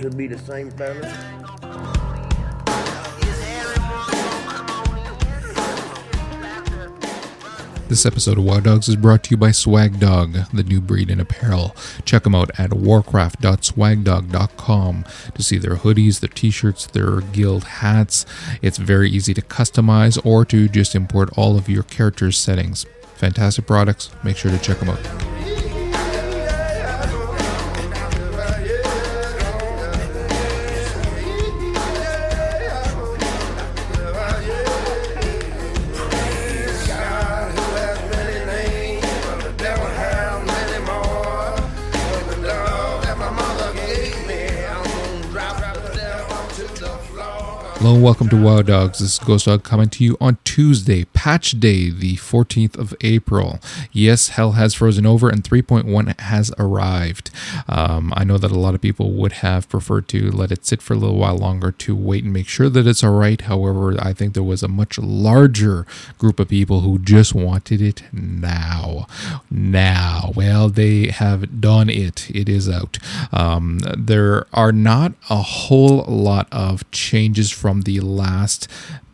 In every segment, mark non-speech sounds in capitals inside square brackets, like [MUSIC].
Should be the same fella. This episode of Wow Dogs is brought to you by Swag Dog, the new breed in apparel. Check them out at warcraft.swagdog.com to see their hoodies, their t shirts, their guild hats. It's very easy to customize or to just import all of your character's settings. Fantastic products. Make sure to check them out. Hello and welcome to Wild Dogs. This is Ghost Dog coming to you on Tuesday, Patch Day, the 14th of April. Yes, hell has frozen over and 3.1 has arrived. Um, I know that a lot of people would have preferred to let it sit for a little while longer to wait and make sure that it's all right. However, I think there was a much larger group of people who just wanted it now. Now, well, they have done it. It is out. Um, there are not a whole lot of changes from the last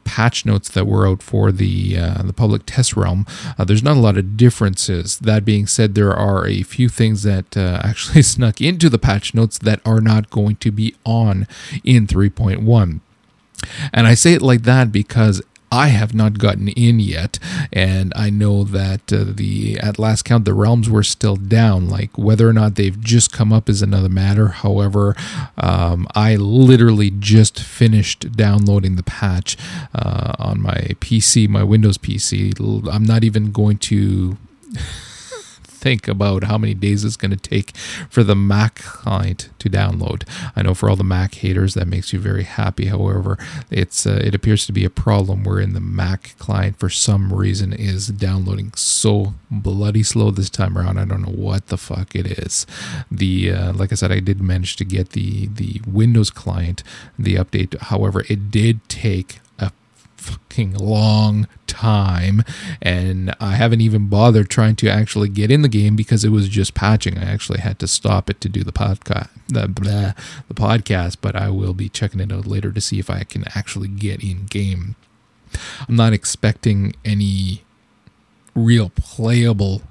patch notes that were out for the uh, the public test realm. Uh, there's not a lot of differences. That being said, there are a few things that uh, [LAUGHS] actually snuck into the patch notes that are not going to be on in 3.1. And I say it like that because I have not gotten in yet, and I know that uh, the at last count the realms were still down. Like whether or not they've just come up is another matter. However, um, I literally just finished downloading the patch uh, on my PC, my Windows PC. I'm not even going to. [LAUGHS] think about how many days it's going to take for the Mac client to download. I know for all the Mac haters that makes you very happy. However, it's uh, it appears to be a problem wherein the Mac client for some reason is downloading so bloody slow this time around. I don't know what the fuck it is. The uh, like I said, I did manage to get the the Windows client the update. However, it did take fucking long time and I haven't even bothered trying to actually get in the game because it was just patching. I actually had to stop it to do the podcast the, blah, the podcast, but I will be checking it out later to see if I can actually get in game. I'm not expecting any real playable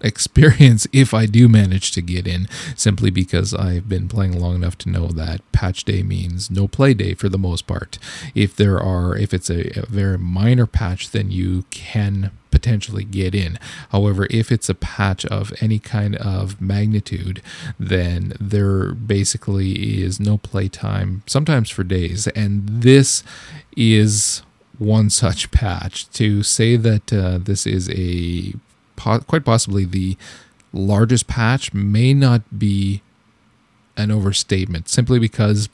experience [LAUGHS] if I do manage to get in, simply because I've been playing long enough to know that patch day means no play day for the most part. If there are, if it's a, a very minor patch, then you can potentially get in. However, if it's a patch of any kind of magnitude, then there basically is no play time, sometimes for days. And this is one such [LAUGHS] patch. To say that uh, this is a po- quite possibly the largest patch may not be an overstatement simply because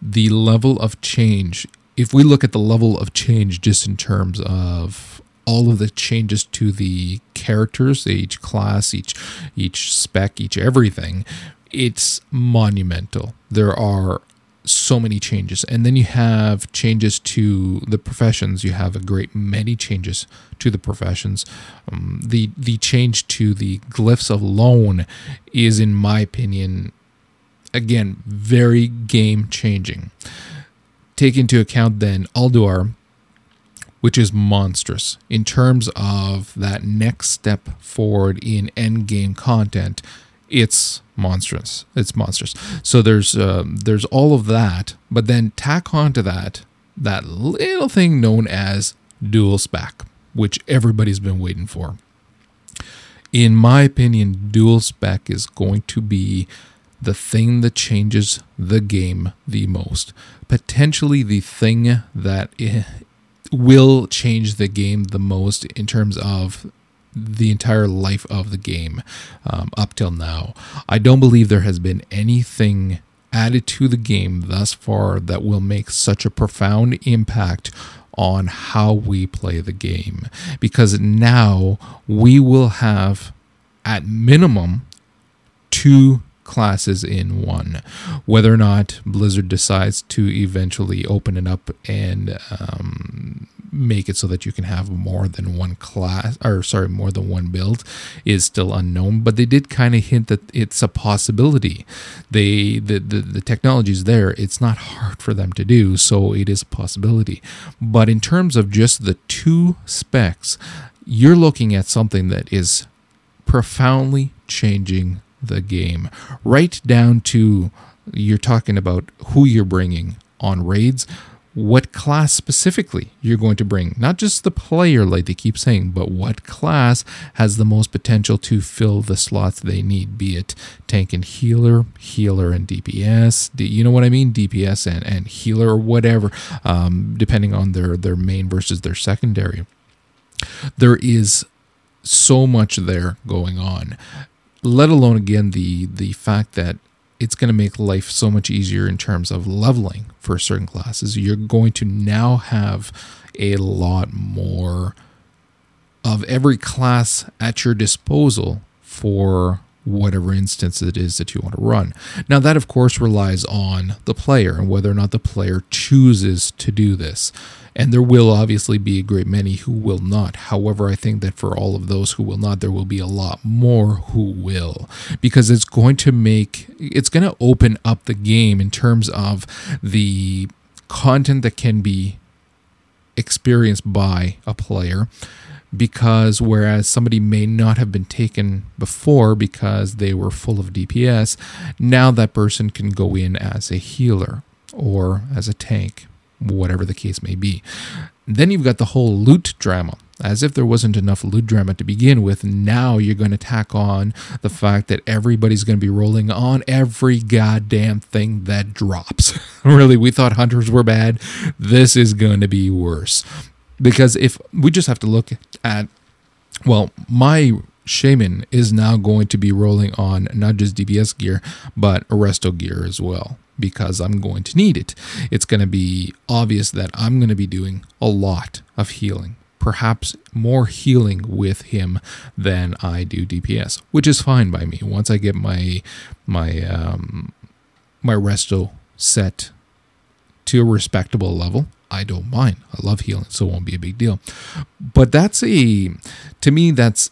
the level of change if we look at the level of change just in terms of all of the changes to the characters each class each each spec each everything it's monumental. There are so many changes. And then you have changes to the professions. You have a great many changes to the professions. Um, the the change to the glyphs of is, in my opinion, again very game changing. Take into account then Ulduar, which is monstrous in terms of that next step forward in end game content. It's monstrous. It's monstrous. So there's um, there's all of that, but then tack on to that that little thing known as dual spec, which everybody's been waiting for. In my opinion, dual spec is going to be the thing that changes the game the most. Potentially the thing that will change the game the most in terms of the entire life of the game um, up till now. I don't believe there has been anything added to the game thus far that will make such a profound impact on how we play the game because now we will have at minimum two classes in one. Whether or not Blizzard decides to eventually open it up and um, make it so that you can have more than one class or sorry more than one build is still unknown but they did kind of hint that it's a possibility. They the, the the technology is there. It's not hard for them to do so it is a possibility. But in terms of just the two specs you're looking at something that is profoundly changing the game. Right down to you're talking about who you're bringing on raids what class specifically you're going to bring. Not just the player, like they keep saying, but what class has the most potential to fill the slots they need, be it tank and healer, healer and DPS, you know what I mean? DPS and, and healer or whatever, um, depending on their, their main versus their secondary. There is so much there going on let alone again the the fact that it's going to make life so much easier in terms of leveling for certain classes. You're going to now have a lot more of every class at your disposal for whatever instance it is that you want to run. Now, that of course relies on the player and whether or not the player chooses to do this. And there will obviously be a great many who will not. However, I think that for all of those who will not, there will be a lot more who will. Because it's going to make, it's going to open up the game in terms of the content that can be experienced by a player because whereas somebody may not have been taken before because they were full of DPS, now that person can go in as a healer or as a tank whatever the case may be. Then you've got the whole loot drama. As if there wasn't enough loot drama to begin with, now you're going to tack on the fact that everybody's going to be rolling on every goddamn thing that drops. [LAUGHS] really, we thought hunters were bad. This is going to be worse. Because if we just have to look at, well, my shaman is now going to be rolling on not just DPS gear, but a resto gear as well because I'm going to need it. It's going to be obvious that I'm going to be doing a lot of healing, perhaps more healing with him than I do DPS, which is fine by me. Once I get my my um, my resto set to a respectable level, I don't mind. I love healing, so it won't be a big deal. But that's a to me that's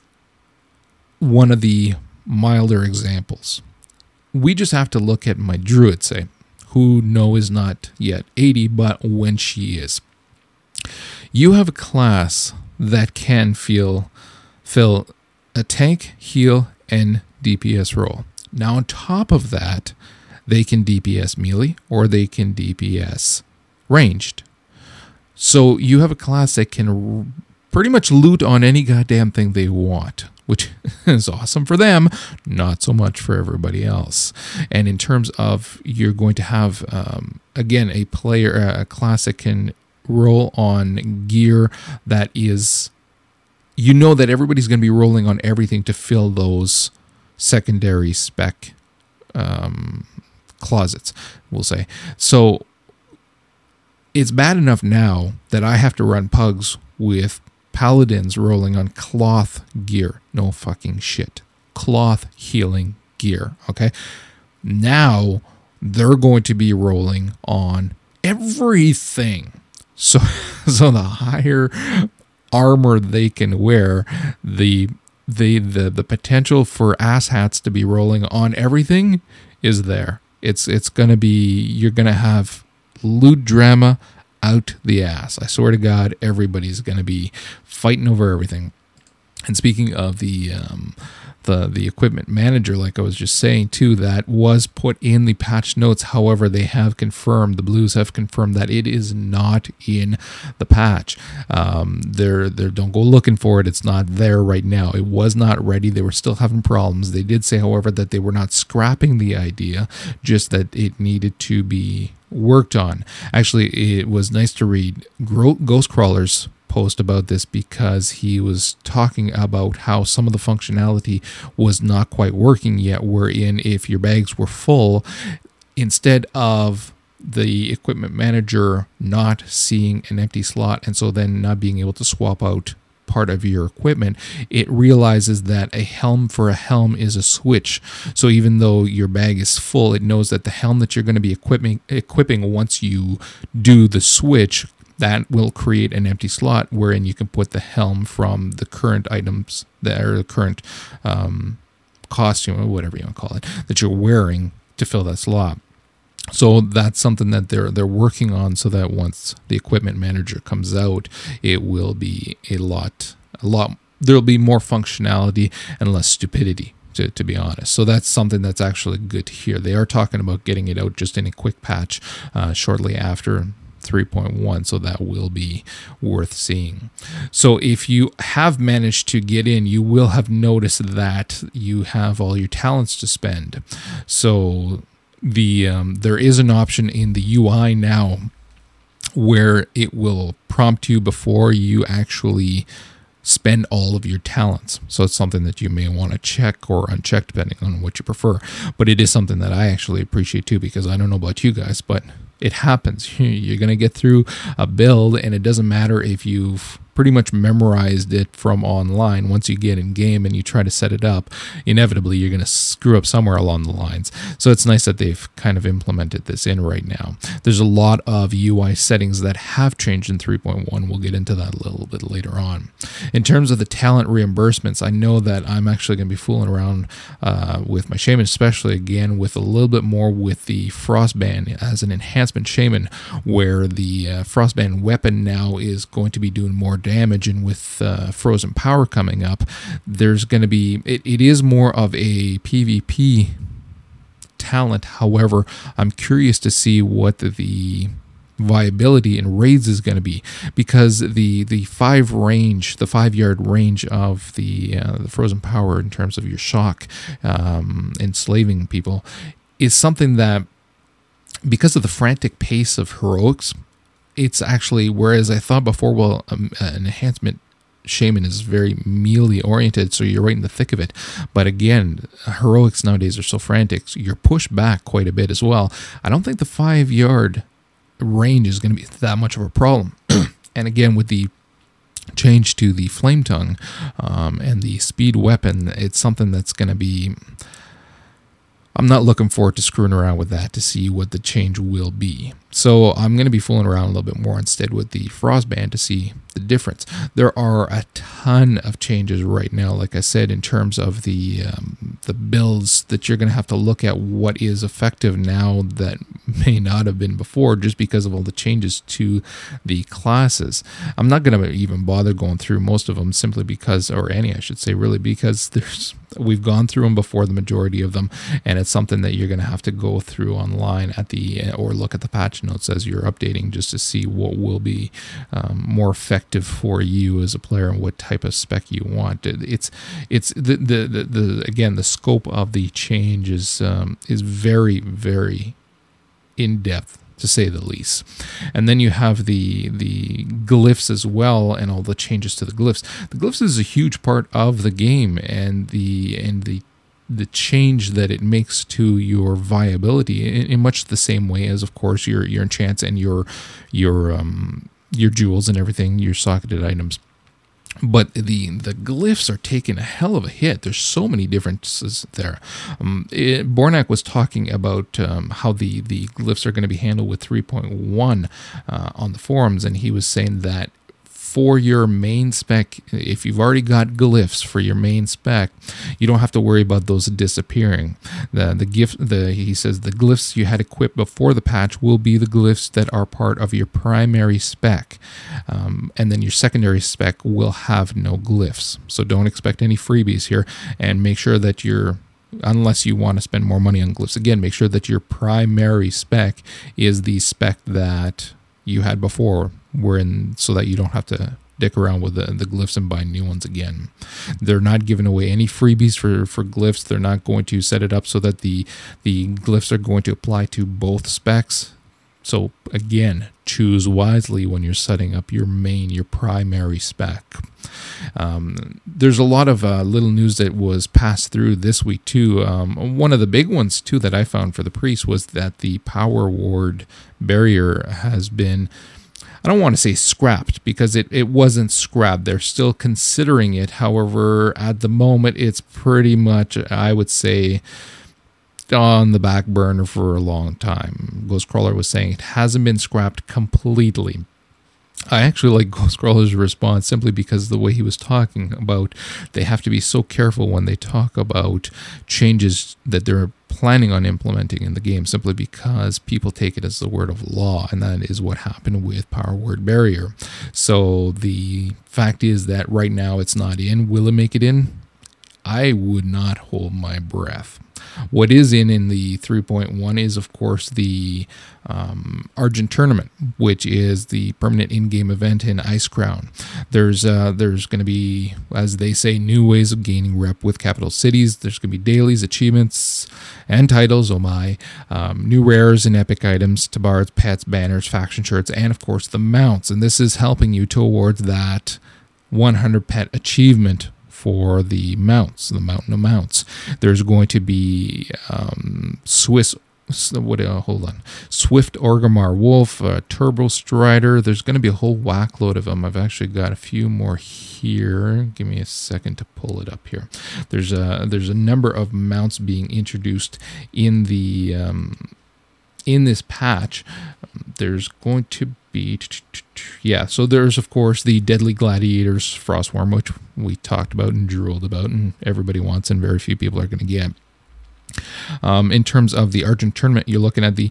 one of the milder examples. We just have to look at my druid say, who no is not yet 80, but when she is. You have a class that can feel fill a tank, heal, and DPS role. Now on top of that, they can DPS melee or they can DPS ranged. So you have a class that can pretty much loot on any goddamn thing they want which [LAUGHS] is awesome for them, not so much for everybody else. And in terms of you're going to have, um, again, a player, a class that can roll on gear that is, you know, that everybody's going to be rolling on everything to fill those secondary spec um, closets, we'll say. So it's bad enough now that I have to run pugs with paladins rolling on cloth gear. No fucking shit. Cloth healing gear. Okay. Now they're going to be rolling on everything. So, [LAUGHS] so the higher armor they can wear, the the the the potential for asshats to be rolling on everything is there. It's it's gonna be you're gonna have loot drama out the ass. I swear to God, everybody's going to be fighting over everything. And speaking of the um, the the equipment manager, like I was just saying too, that was put in the patch notes. However, they have confirmed the Blues have confirmed that it is not in the patch. Um, they're they don't go looking for it. It's not there right now. It was not ready. They were still having problems. They did say, however, that they were not scrapping the idea, just that it needed to be worked on. Actually, it was nice to read Ghostcrawler's post about this because he was talking about how some of the functionality was not quite working yet, wherein if your bags were full, instead of the equipment manager not seeing an empty slot and so then not being able to swap out part of your equipment, it realizes that a helm for a helm is a switch. So even though your bag is full, it knows that the helm that you're going to be equipping equipping once you do the switch that will create an empty slot wherein you can put the helm from the current items that are the current um, costume or whatever you want to call it that you're wearing to fill that slot. So that's something that they're they're working on so that once the equipment manager comes out, it will be a lot a lot there'll be more functionality and less stupidity to, to be honest. So that's something that's actually good to hear. They are talking about getting it out just in a quick patch uh, shortly after 3.1 so that will be worth seeing so if you have managed to get in you will have noticed that you have all your talents to spend so the um, there is an option in the UI now where it will prompt you before you actually spend all of your talents. So it's something that you may want to check or uncheck depending on what you prefer. But it is something that I actually appreciate too because I don't know about you guys, but it happens. [LAUGHS] You're going to get through a build and it doesn't matter if you've pretty much memorized it from online. Once you get in game and you try to set it up, inevitably you're going to screw up somewhere along the lines. So it's nice that they've kind of implemented this in right now. There's a lot of UI settings that have changed in 3.1. We'll get into that a little bit later on. In terms of the talent reimbursements, I know that I'm actually going to be fooling around uh, with my shaman, especially again with a little bit more with the frostbrand as an enhancement shaman, where the uh, frostbrand weapon now is going to be doing more damage and with uh, frozen power coming up there's going to be it, it is more of a pvp talent. However i'm curious to see what the, the viability in raids is going to be because the the five range the five yard range of the uh, the frozen power in terms of your shock um, enslaving people is something that because of the frantic pace of heroics it's actually whereas I thought before, well, um, an enhancement shaman is very melee oriented, so you're right in the thick of it. But again, heroics nowadays are so frantic, so you're pushed back quite a bit as well. I don't think the five yard range is going to be that much of a problem. [CLEARS THROAT] and again, with the change to the flame tongue um, and the speed weapon, it's something that's going to be I'm not looking forward to screwing around with that to see what the change will be. So I'm going to be fooling around a little bit more instead with the Frostbrand to see the difference. There are a ton of changes right now, like I said, in terms of the um, the builds that you're going to have to look at what is effective now that [LAUGHS] may not have been before, just because of all the changes to the classes. I'm not going to even bother going through most of them simply because, or any, I should say, really because [LAUGHS] there's we've gone through them before the majority of them and it's something that you're going to have to go through online at the or look at the patch notes as you're updating just to see what will be um, more effective for you as a player and what type of spec you want it's it's the the the, the again the scope of the change is um, is very very in depth to say the least. And then you have the the glyphs as well, and all the changes to the glyphs. The glyphs is a huge part of the game, and the and the the change that it makes to your viability in, in much the same way as, of course, your your enchants and your your um your jewels and everything, your socketed items but the the glyphs are taking a hell of a hit. There's so many differences there. Um, it, Bornakk was talking about um, how the the glyphs are going to be handled with 3.1 uh, on the forums, and he was saying that for your main spec, if you've already got glyphs for your main spec, you don't have to worry about those disappearing. The the gift the he says the glyphs you had equipped before the patch will be the glyphs that are part of your primary spec, um, and then your secondary spec will have no glyphs. So don't expect any freebies here, and make sure that you're unless you want to spend more money on glyphs. Again, make sure that your primary spec is the spec that you had before wherein so that you don't have to dick around with the, the glyphs and buy new ones again. They're not giving away any freebies for, for glyphs. They're not going to set it up so that the the glyphs are going to apply to both specs. So again, choose wisely when you're setting up your main, your primary spec. Um, there's a lot of uh, little news that was passed through this week too. Um, one of the big ones too that I found for the priest was that the power word barrier has been I don't want to say scrapped because it, it wasn't scrapped. They're still considering it. However, at the moment, it's pretty much, I would say, on the back burner for a long time. Ghostcrawler was saying it hasn't been scrapped completely. I actually like [LAUGHS] Ghostcrawler's response simply because the way he was talking about they have to be so careful when they talk about changes that they're planning on implementing in the game simply because people take it as the word of law and that is what happened with power word barrier. So the fact is that right now it's not in. Will it make it in? I would not hold my breath. What is in in the 3.1 is, of course, the um, Argent Tournament, which is the permanent in-game event in Icecrown. There's uh, there's going to be, as they say, new ways of gaining rep with capital cities. There's going to be dailies, achievements, and titles. Oh my! Um, new rares and epic items, tabards, pets, banners, faction shirts, and of course the mounts. And this is helping you towards that 100 pet achievement for the mounts, the mountain of mounts. There's going to be um, Swiss. What? Uh, hold on. Swift Orgrimmar Wolf, uh, Turbo Strider. There's going to be a whole whackload of them. I've actually got a few more here. Give me a second to pull it up here. There's a there's a number of mounts being introduced in the um, in this patch. There's going to be yeah, so there's of course the Deadly Gladiators Frostwyrm, which we talked about and drooled about, and everybody wants, and very few people are going to get. Um, in terms of the Argent tournament, you're looking at the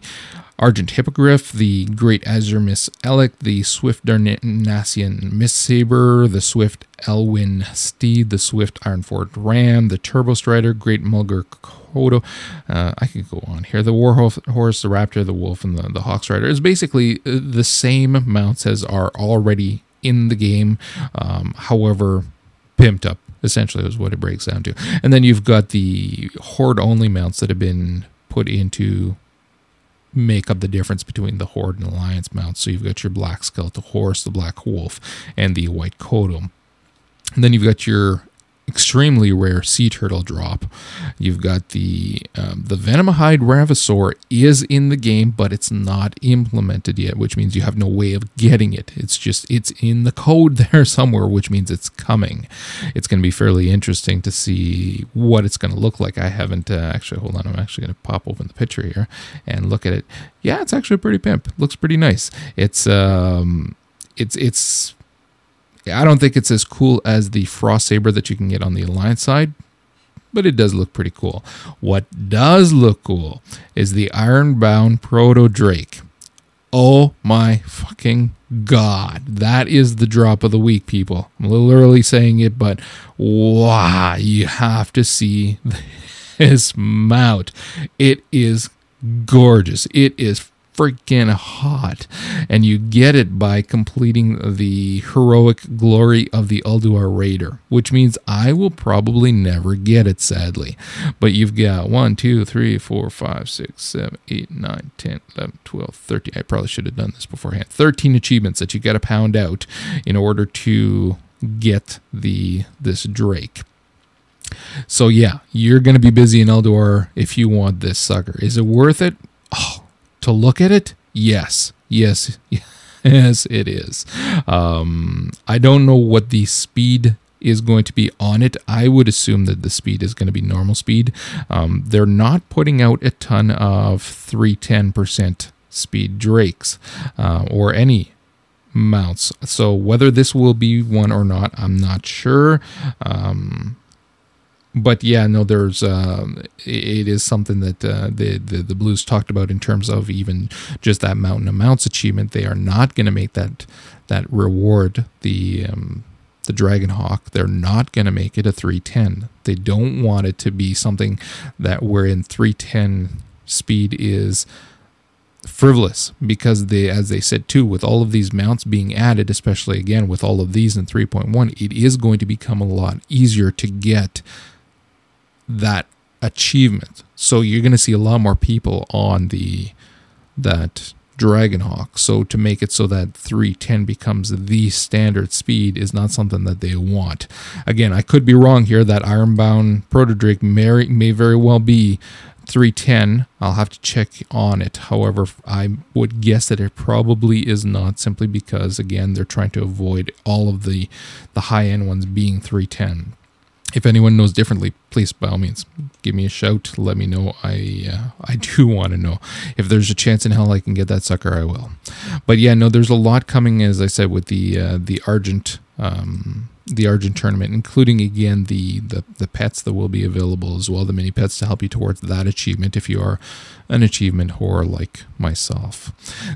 Argent Hippogriff, the Great Azure Miss Elec, the Swift Darnassian Mistsaber, the Swift Elwynn Steed, the Swift Ironforged Ram, the Turbo Strider, Great Mulgore Kodo. Uh, I could go on here. The Warhorse, the Raptor, the Wolf, and the, the Hawkstrider is basically uh, the same mounts as are already in the game. Um, however, pimped up essentially is what it breaks down to. And then you've got the horde only mounts that have been put into make up the difference between the Horde and Alliance mounts. So you've got your Black Skeletal Horse, the Black Wolf, and the White Kodo. And then you've got your extremely rare sea turtle drop. You've got the um, the Venomhide Ravasaur is in the game, but it's not implemented yet, which means you have no way of getting it. It's just it's in the code [LAUGHS] there somewhere, which means it's coming. It's going to be fairly interesting to see what it's going to look like. I haven't uh, actually. Hold on, I'm actually going to pop open the picture here and look at it. Yeah, it's actually pretty pimp. Looks pretty nice. It's um, it's it's I don't think it's as cool as the Frost Saber that you can get on the Alliance side, but it does look pretty cool. What does look cool is the Ironbound Proto Drake. Oh my fucking god. That is the drop of the week, people. I'm a little early saying it, but wow, you have to see [LAUGHS] this mount. It is gorgeous. It is freaking hot. And you get it by completing the heroic glory of the Ulduar Raider, which means I will probably never get it, sadly. But you've got 1, 2, 3, 4, 5, 6, 7, 8, 9, 10, 11, 12, 13. I probably should have done this beforehand. 13 achievements that you got to pound out in order to get the this Drake. So yeah, you're going to be busy in Ulduar if you want this sucker. Is it worth it? Oh, to look at it, yes, yes, [LAUGHS] yes, it is. Um, I don't know what the speed is going to be on it. I would assume that the speed is going to be normal speed. Um, they're not putting out a ton of 310% speed drakes uh, or any mounts. So whether this will be one or not, I'm not sure. Um, but yeah, no, there's uh, it is something that uh, the, the the Blues talked about in terms of even just that mountain amounts achievement. They are not going to make that that reward the um, the Dragon Hawk. They're not going to make it a 310. They don't want it to be something that wherein 310 speed is frivolous because they as they said too with all of these mounts being added especially again with all of these in 3.1 it is going to become a lot easier to get that achievement. So you're going to see a lot more people on the that Dragonhawk. So to make it so that 310 becomes the standard speed is not something that they want. Again, I could be wrong here. That Ironbound Proto Drake may, may very well be 310. I'll have to check on it. However, I would guess that it probably is not simply because again they're trying to avoid all of the the high end ones being 310 if anyone knows differently, please by all means give me a shout. Let me know. I uh, I [LAUGHS] do want to know if there's a chance in hell I can get that sucker. I will. But yeah, no, there's a lot coming. As I said with the uh, the Argent. Um, the Argent tournament, including again the, the the pets that will be available as well, the mini pets to help you towards that achievement if you are an achievement whore like myself.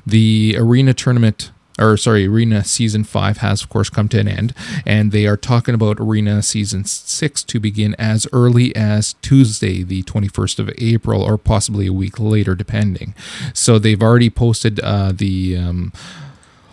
The arena tournament or sorry, Arena Season 5 has, of course, come to an end, and they are talking about Arena Season 6 to begin as early as Tuesday, the 21st of April, or possibly a week later, depending. So they've already posted uh, the um,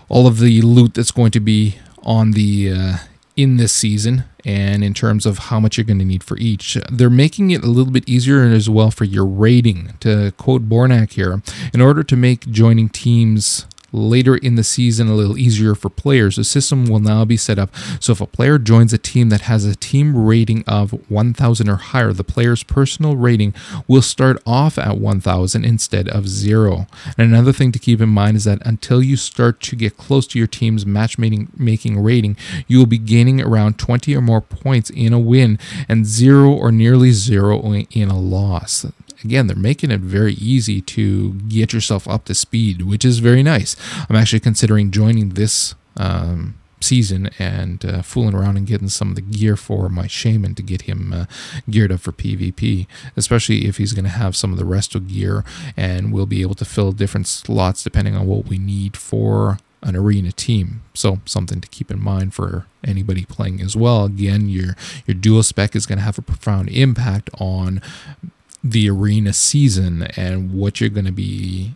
all of the loot that's going to be on the uh, in this season and in terms of how much you're going to need for each. They're making it a little bit easier as well for your rating. To quote Bornakk here, in order to make joining teams later in the season a little easier for players. The system will now be set up so if a player joins a team that has a team rating of 1000 or higher, the player's personal rating will start off at 1000 instead of 0. And another thing to keep in mind is that until you start to get close to your team's matchmaking making rating, you will be gaining around 20 or more points in a win and 0 or nearly 0 in a loss again, they're making it very easy to get yourself up to speed, which is very nice. I'm actually considering joining this um, season and uh, fooling around and getting some of the gear for my shaman to get him uh, geared up for PvP, especially if he's going to have some of the resto gear and we'll be able to fill different slots depending on what we need for an arena team. So something to keep in mind for anybody playing as well. Again, your your dual spec is going to have a profound impact on the arena season and what you're going to be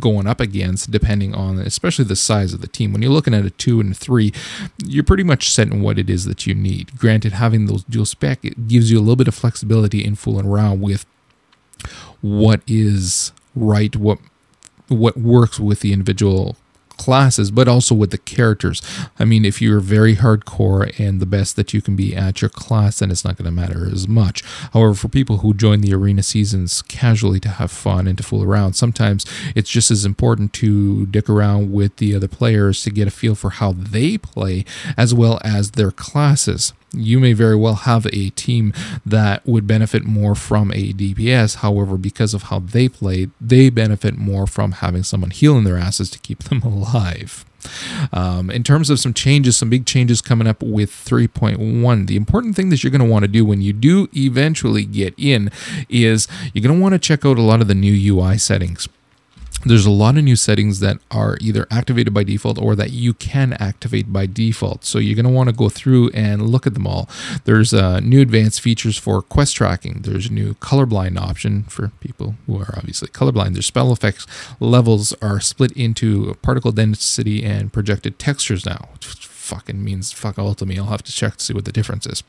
going up against depending on especially the size of the team. When you're looking at a two and a three you're pretty much set in what it is that you need. Granted having those dual spec it gives you a little bit of flexibility in fooling around with what is right what what works with the individual classes, but also with the characters. I mean, if you're very hardcore and the best that you can be at your class, then it's not going to matter as much. However, for people who join the arena seasons casually to have fun and to fool around, sometimes it's just as important to dick around with the other players to get a feel for how they play as well as their classes you may very well have a team that would benefit more from a DPS. However, because of how they play, they benefit more from having someone healing their asses to keep [LAUGHS] them alive. Um, in terms of some changes, some big changes coming up with 3.1. The important thing that you're going to want to do when you do eventually get in is you're going to want to check out a lot of the new UI settings there's a lot of new settings that are either activated by default or that you can activate by default. So you're going to want to go through and look at them all. There's uh, new advanced features for quest tracking. There's a new colorblind option for people who are obviously colorblind. There's spell effects levels are split into particle density and projected textures now. Which fucking means fuck all to me. I'll have to check to see what the difference is.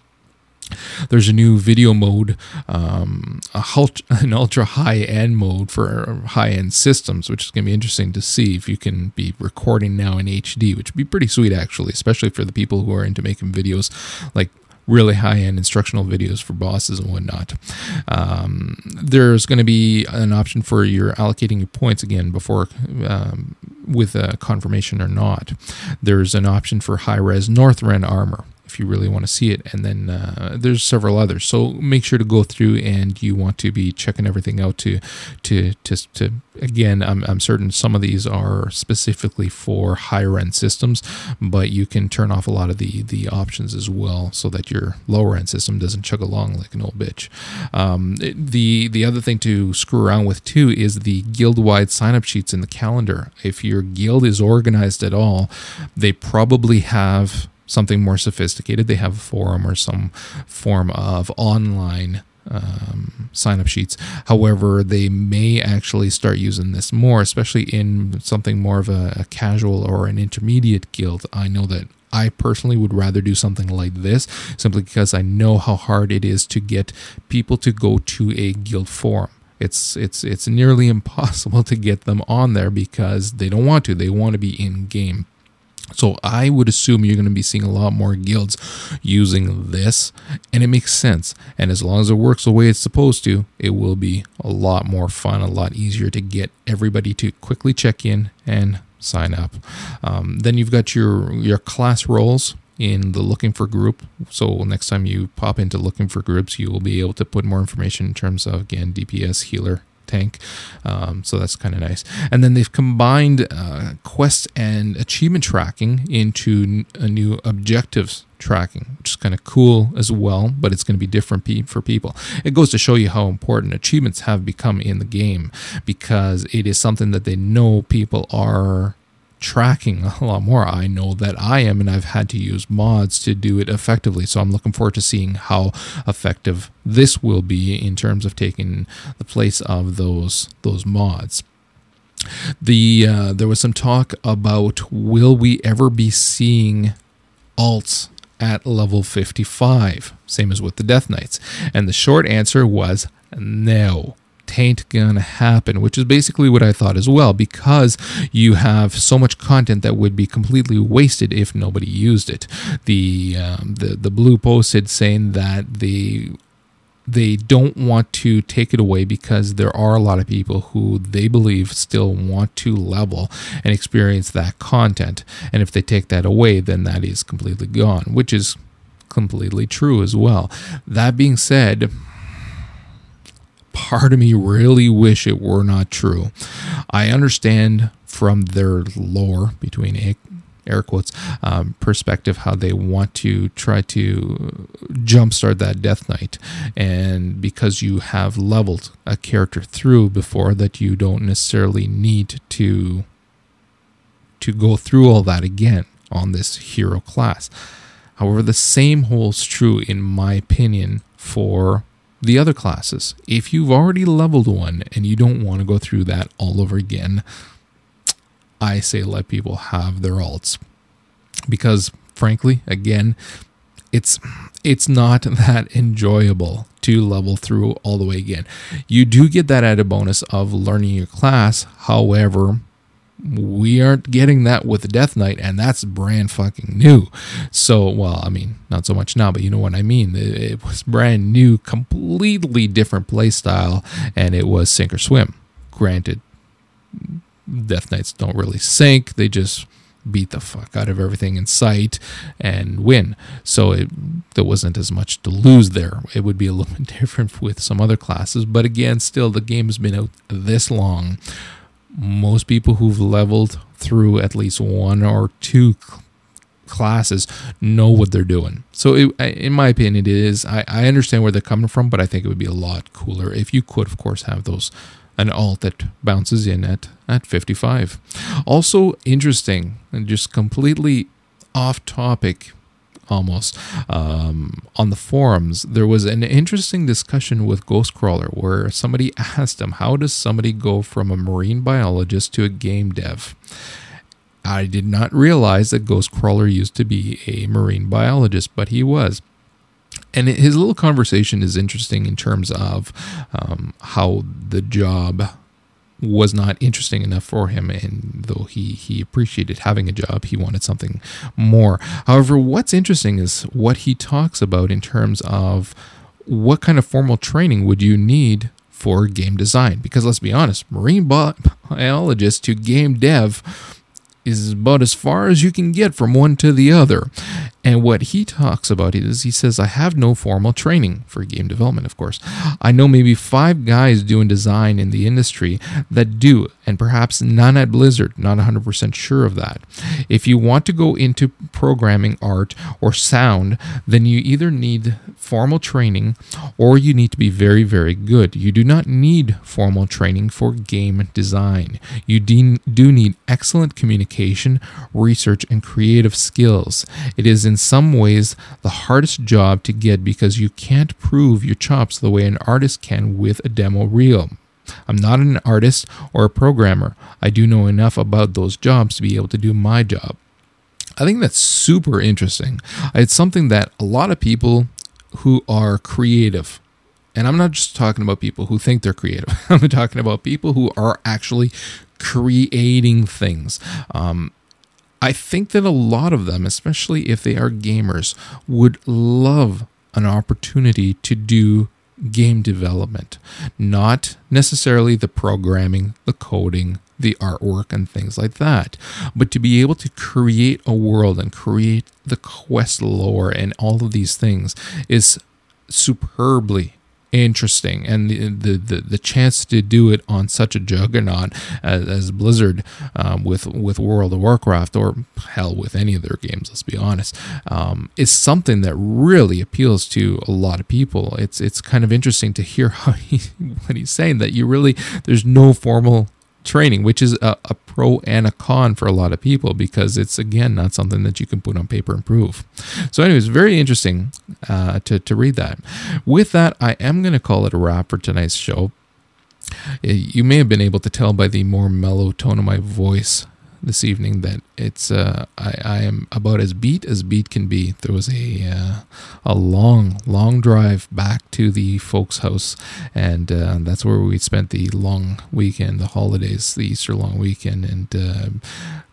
There's a new video mode, um, [LAUGHS] an ultra high end mode for high end systems, which is going to be interesting to see if you can be recording now in HD, which would be pretty sweet actually, especially for the people who are into making videos like really high end instructional videos for bosses and whatnot. Um, there's going to be an option for your allocating your points again before um, with a confirmation or not. There's an option for high res Northrend armor if you really want to see it. And then uh, there's several others. So make sure to go through and you want to be checking everything out to to to, to again, I'm, I'm certain some of these are specifically for higher end systems, but you can turn off a lot of the the options as well so that your lower end system doesn't chug along like an old bitch. Um, the the other thing to screw around with too is the guild wide sign up sheets in the calendar. If your guild is organized at all, they probably have something more sophisticated. They have a forum or some form of online um, sign up sheets. However, they may actually start using this more, especially in something more of a, a casual or an intermediate guild. I know that I personally would rather do something like this simply because I know how hard it is to get people to go to a guild forum. It's it's it's nearly [LAUGHS] impossible to get them on there because they don't want to. They want to be in game. So I would assume you're going to be seeing a lot more guilds using this, and it makes sense. And as long as it works the way it's supposed to, it will be a lot more fun, a lot easier to get everybody to quickly check in and sign up. Um, then you've got your your class roles in the looking for group. So next time you pop into looking for groups, you will be able to put more information in terms of again DPS healer tank. Um, so that's kind of nice. And then they've combined uh, quest and achievement tracking into a new objectives tracking, which is kind of cool as well, but it's going to be different for people. It goes to show you how important achievements have become in the game because it is something that they know people are tracking a lot more. I know that I am, and I've had to use mods to do it effectively. So I'm looking forward to seeing how effective this will be in terms of taking the place of those those mods. The uh, there was some talk about will we ever be seeing alts at level 55, same as with the Death Knights, and the short answer was no tain't gonna happen, which is basically what I thought as well, because you have so much content that would be completely wasted if nobody used it. The um, the the blue posted saying that the they don't want to take it away because there are a lot of people who they believe still want to level and experience that content. And if they take that away, then that is completely gone, which is completely true as well. That being said, part of me really wish it were not true. I understand from their lore, between air quotes, um, perspective, how they want to try to jumpstart that Death Knight. And because you have leveled a character through before, that you don't necessarily need to to go through all that again on this hero class. However, the same holds true, in my opinion, for the other classes. If you've already leveled one and you don't want to go through that all over again, I say let people have their alts. Because frankly, again, it's it's not [LAUGHS] that enjoyable to level through all the way again. You do get that added bonus of learning your class. However, we aren't getting that with Death Knight, and that's brand fucking new. So, well, I mean, not so much now, but you know what I mean. It, it was brand new, completely different playstyle, and it was sink or swim. Granted, Death Knights don't really sink; they just beat the fuck out of everything in sight and win. So it there wasn't as much to lose there. It would be a little [LAUGHS] bit different with some other classes, but again, still the game's been out this long most people who've leveled through at least one or two classes know what they're doing. So, it, in my opinion, it is. I, I understand where they're coming from, but I think it would be a lot cooler if you could, of course, have those an alt that bounces in at at 55. Also interesting and just completely off topic almost. Um, on the forums there was an interesting discussion with ghostcrawler where somebody [LAUGHS] asked him how does somebody go from a marine biologist to a game dev? I did not realize that ghostcrawler used to be a marine biologist but he was. And his little conversation is interesting in terms of um, how the job was not interesting enough for him and though he he appreciated having a job he wanted something more however what's interesting is what he talks about in terms of what kind of formal training would you need for game design because let's be honest marine biologist to game dev is about as far as you can get from one to the other. And what he talks about is he says, I have no formal training for game development, of course. I know maybe five guys doing design in the industry that do, and perhaps none at Blizzard, not 100% sure of that. If you want to go into programming, art, or sound, then you either need formal training or you need to be very, very good. You do not need formal training for game design. You do need excellent communication, research, and creative skills. It is in some ways the hardest job to get because you can't prove your chops the way an artist can with a demo reel. I'm not an artist or a programmer. I do know enough about those jobs to be able to do my job. I think that's super interesting. It's something that a lot of people who are creative, and I'm not just talking about people who think they're creative, [LAUGHS] I'm talking about people who are actually creating things. Um, I think that a lot of them, especially if they are gamers, would love an opportunity to do game development, not necessarily the programming, the coding, the artwork and things like that. But to be able to create a world and create the quest lore and all of these things is superbly interesting. And the, the the, the, chance to do it on such a juggernaut as, as blizzard um, with with world of warcraft or hell with any of their games let's be honest um, is something that really appeals to a lot of people. It's it's kind of interesting to hear [LAUGHS] how he what he's saying that you really there's no formal training, which is a, a, pro and a con for a lot of people because it's again not something that you can put on paper and prove. So, anyways, very interesting uh, to to read that. With that, I am going to call it a wrap for tonight's show. You may have been able to tell by the more mellow tone of my voice this evening that it's uh, I, I am about as beat as beat can be. There was a uh, a long long drive back to the folks' house, and uh, that's where we spent the long weekend, the holidays, the Easter long weekend, and uh,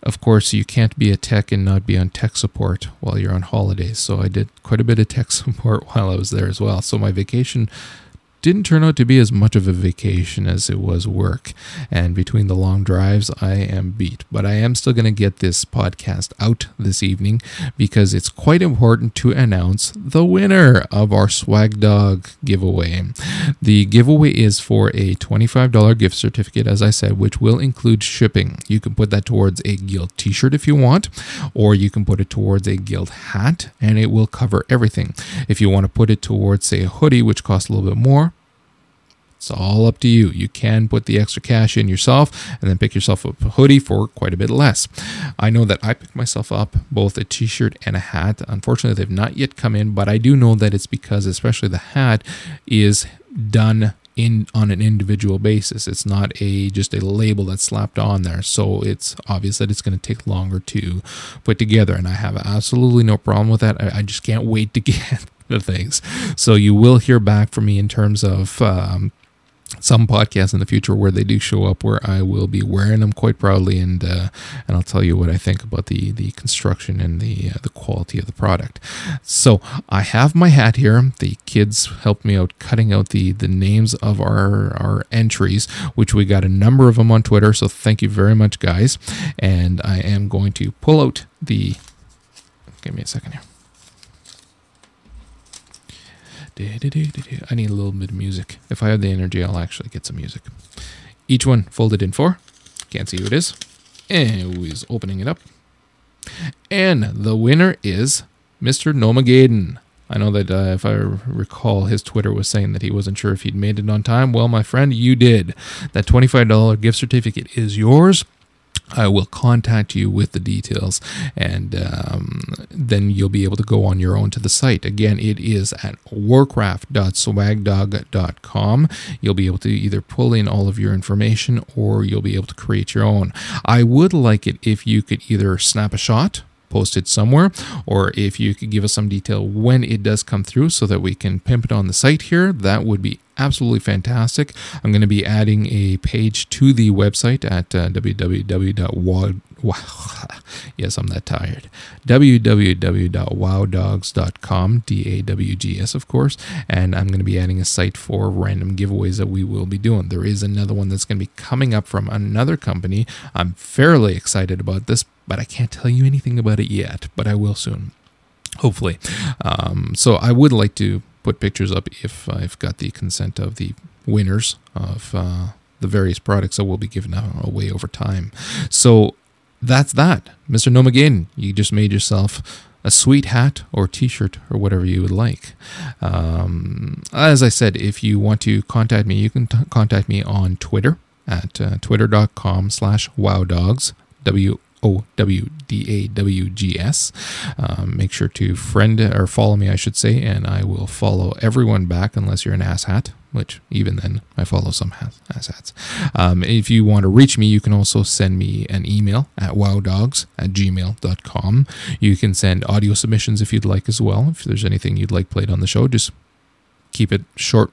of course you can't be a tech and not be on tech support while you're on holidays. So I did quite a bit of tech [LAUGHS] support while I was there as well. So my vacation didn't turn out to be as much of a vacation as it was work. And between the long drives, I am beat. But I am still going to get this podcast out this evening because it's quite important to announce the winner of our Swag Dog giveaway. The giveaway is for a $25 gift certificate, as I said, which will include shipping. You can put that towards a Guild t shirt if you want, or you can put it towards a Guild hat, and it will cover everything. If you want to put it towards, say, a hoodie, which costs a little bit more, it's all up to you. You can put the extra cash in yourself and then pick yourself up a hoodie for quite a bit less. I know that I picked myself up both a t shirt and a hat. Unfortunately, they've not yet come in, but I do know that it's because, especially the hat, is done in on an individual basis. It's not a just a label that's slapped on there. So it's obvious that it's going to take longer to put together. And I have absolutely no problem with that. I, I just can't wait to [LAUGHS] get the things. So you will hear back from me in terms of um, some podcasts in the future where they do show up where I will be wearing them quite proudly and uh, and I'll tell you what I think about the the construction and the uh, the quality of the product. So I have my hat here. The kids helped me out cutting out the the names of our our entries, which we got a number of them on Twitter. So thank you very much, guys. And I am going to pull out the. Give me a second here. I need a little bit of music. If I have the energy, I'll actually get some music. Each one folded in four. Can't see who it is. And he's opening it up. And the winner is Mr. Nomagaden. I know that uh, if I recall, his Twitter was saying that he wasn't sure if he'd made it on time. Well, my friend, you did. That $25 gift certificate is yours. I will contact you with the details, and um, then you'll be able to go on your own to the site. Again, it is at warcraft.swagdog.com. You'll be able to either pull in all of your information or you'll be able to create your own. I would like it if you could either snap a shot post it somewhere, or if you could give us some detail when it does come through so that we can pimp it on the site here, that would be absolutely fantastic. I'm going to be adding a page to the website at uh, www.wad. [LAUGHS] yes, I'm that tired. www.wowdawgs.com, D A W G S, of course. And I'm going to be adding a site for random giveaways that we will be doing. There is another one that's going to be coming up from another company. I'm fairly excited about this, but I can't tell you anything about it yet, but I will soon hopefully. Um, so I would like to put pictures up if I've got the consent of the winners of uh, the various products that will be given away over time. So that's that. Mr. Nomagain, you just made yourself a sweet hat or t-shirt or whatever you would like. Um, as I said, if you want to contact me, you can t- contact me on Twitter at uh, twitter.com slash wowdawgs, W O W D A W G S. Um, make sure to friend or follow me, I should say, and I will follow everyone back unless you're an asshat, which even then I follow some asshats. Um, if you want to reach me, you can also send me an email at wowdawgs at gmail.com. You can send audio submissions if you'd like as well. If there's anything you'd like played on the show, just keep it short,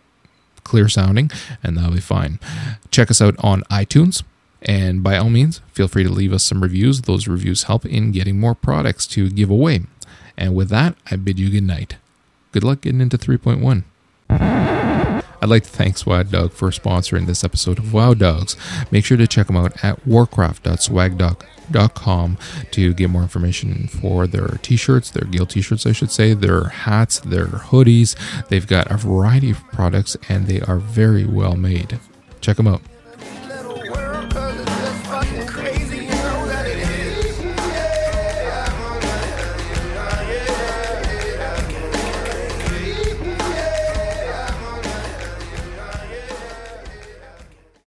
clear sounding, and that'll be fine. Check us out on iTunes. And by all means, feel free to leave us some reviews. Those reviews help in getting more products to give away. And with that, I bid you good night. Good luck getting into 3.1. I'd like to thank Swag Dog for sponsoring this episode of Wow Dawgs. Make sure to check them out at warcraft.swagdog.com to get more information for their t-shirts, their guild t-shirts, I should say, their hats, their hoodies. They've got a variety of products and they are very well made. Check them out.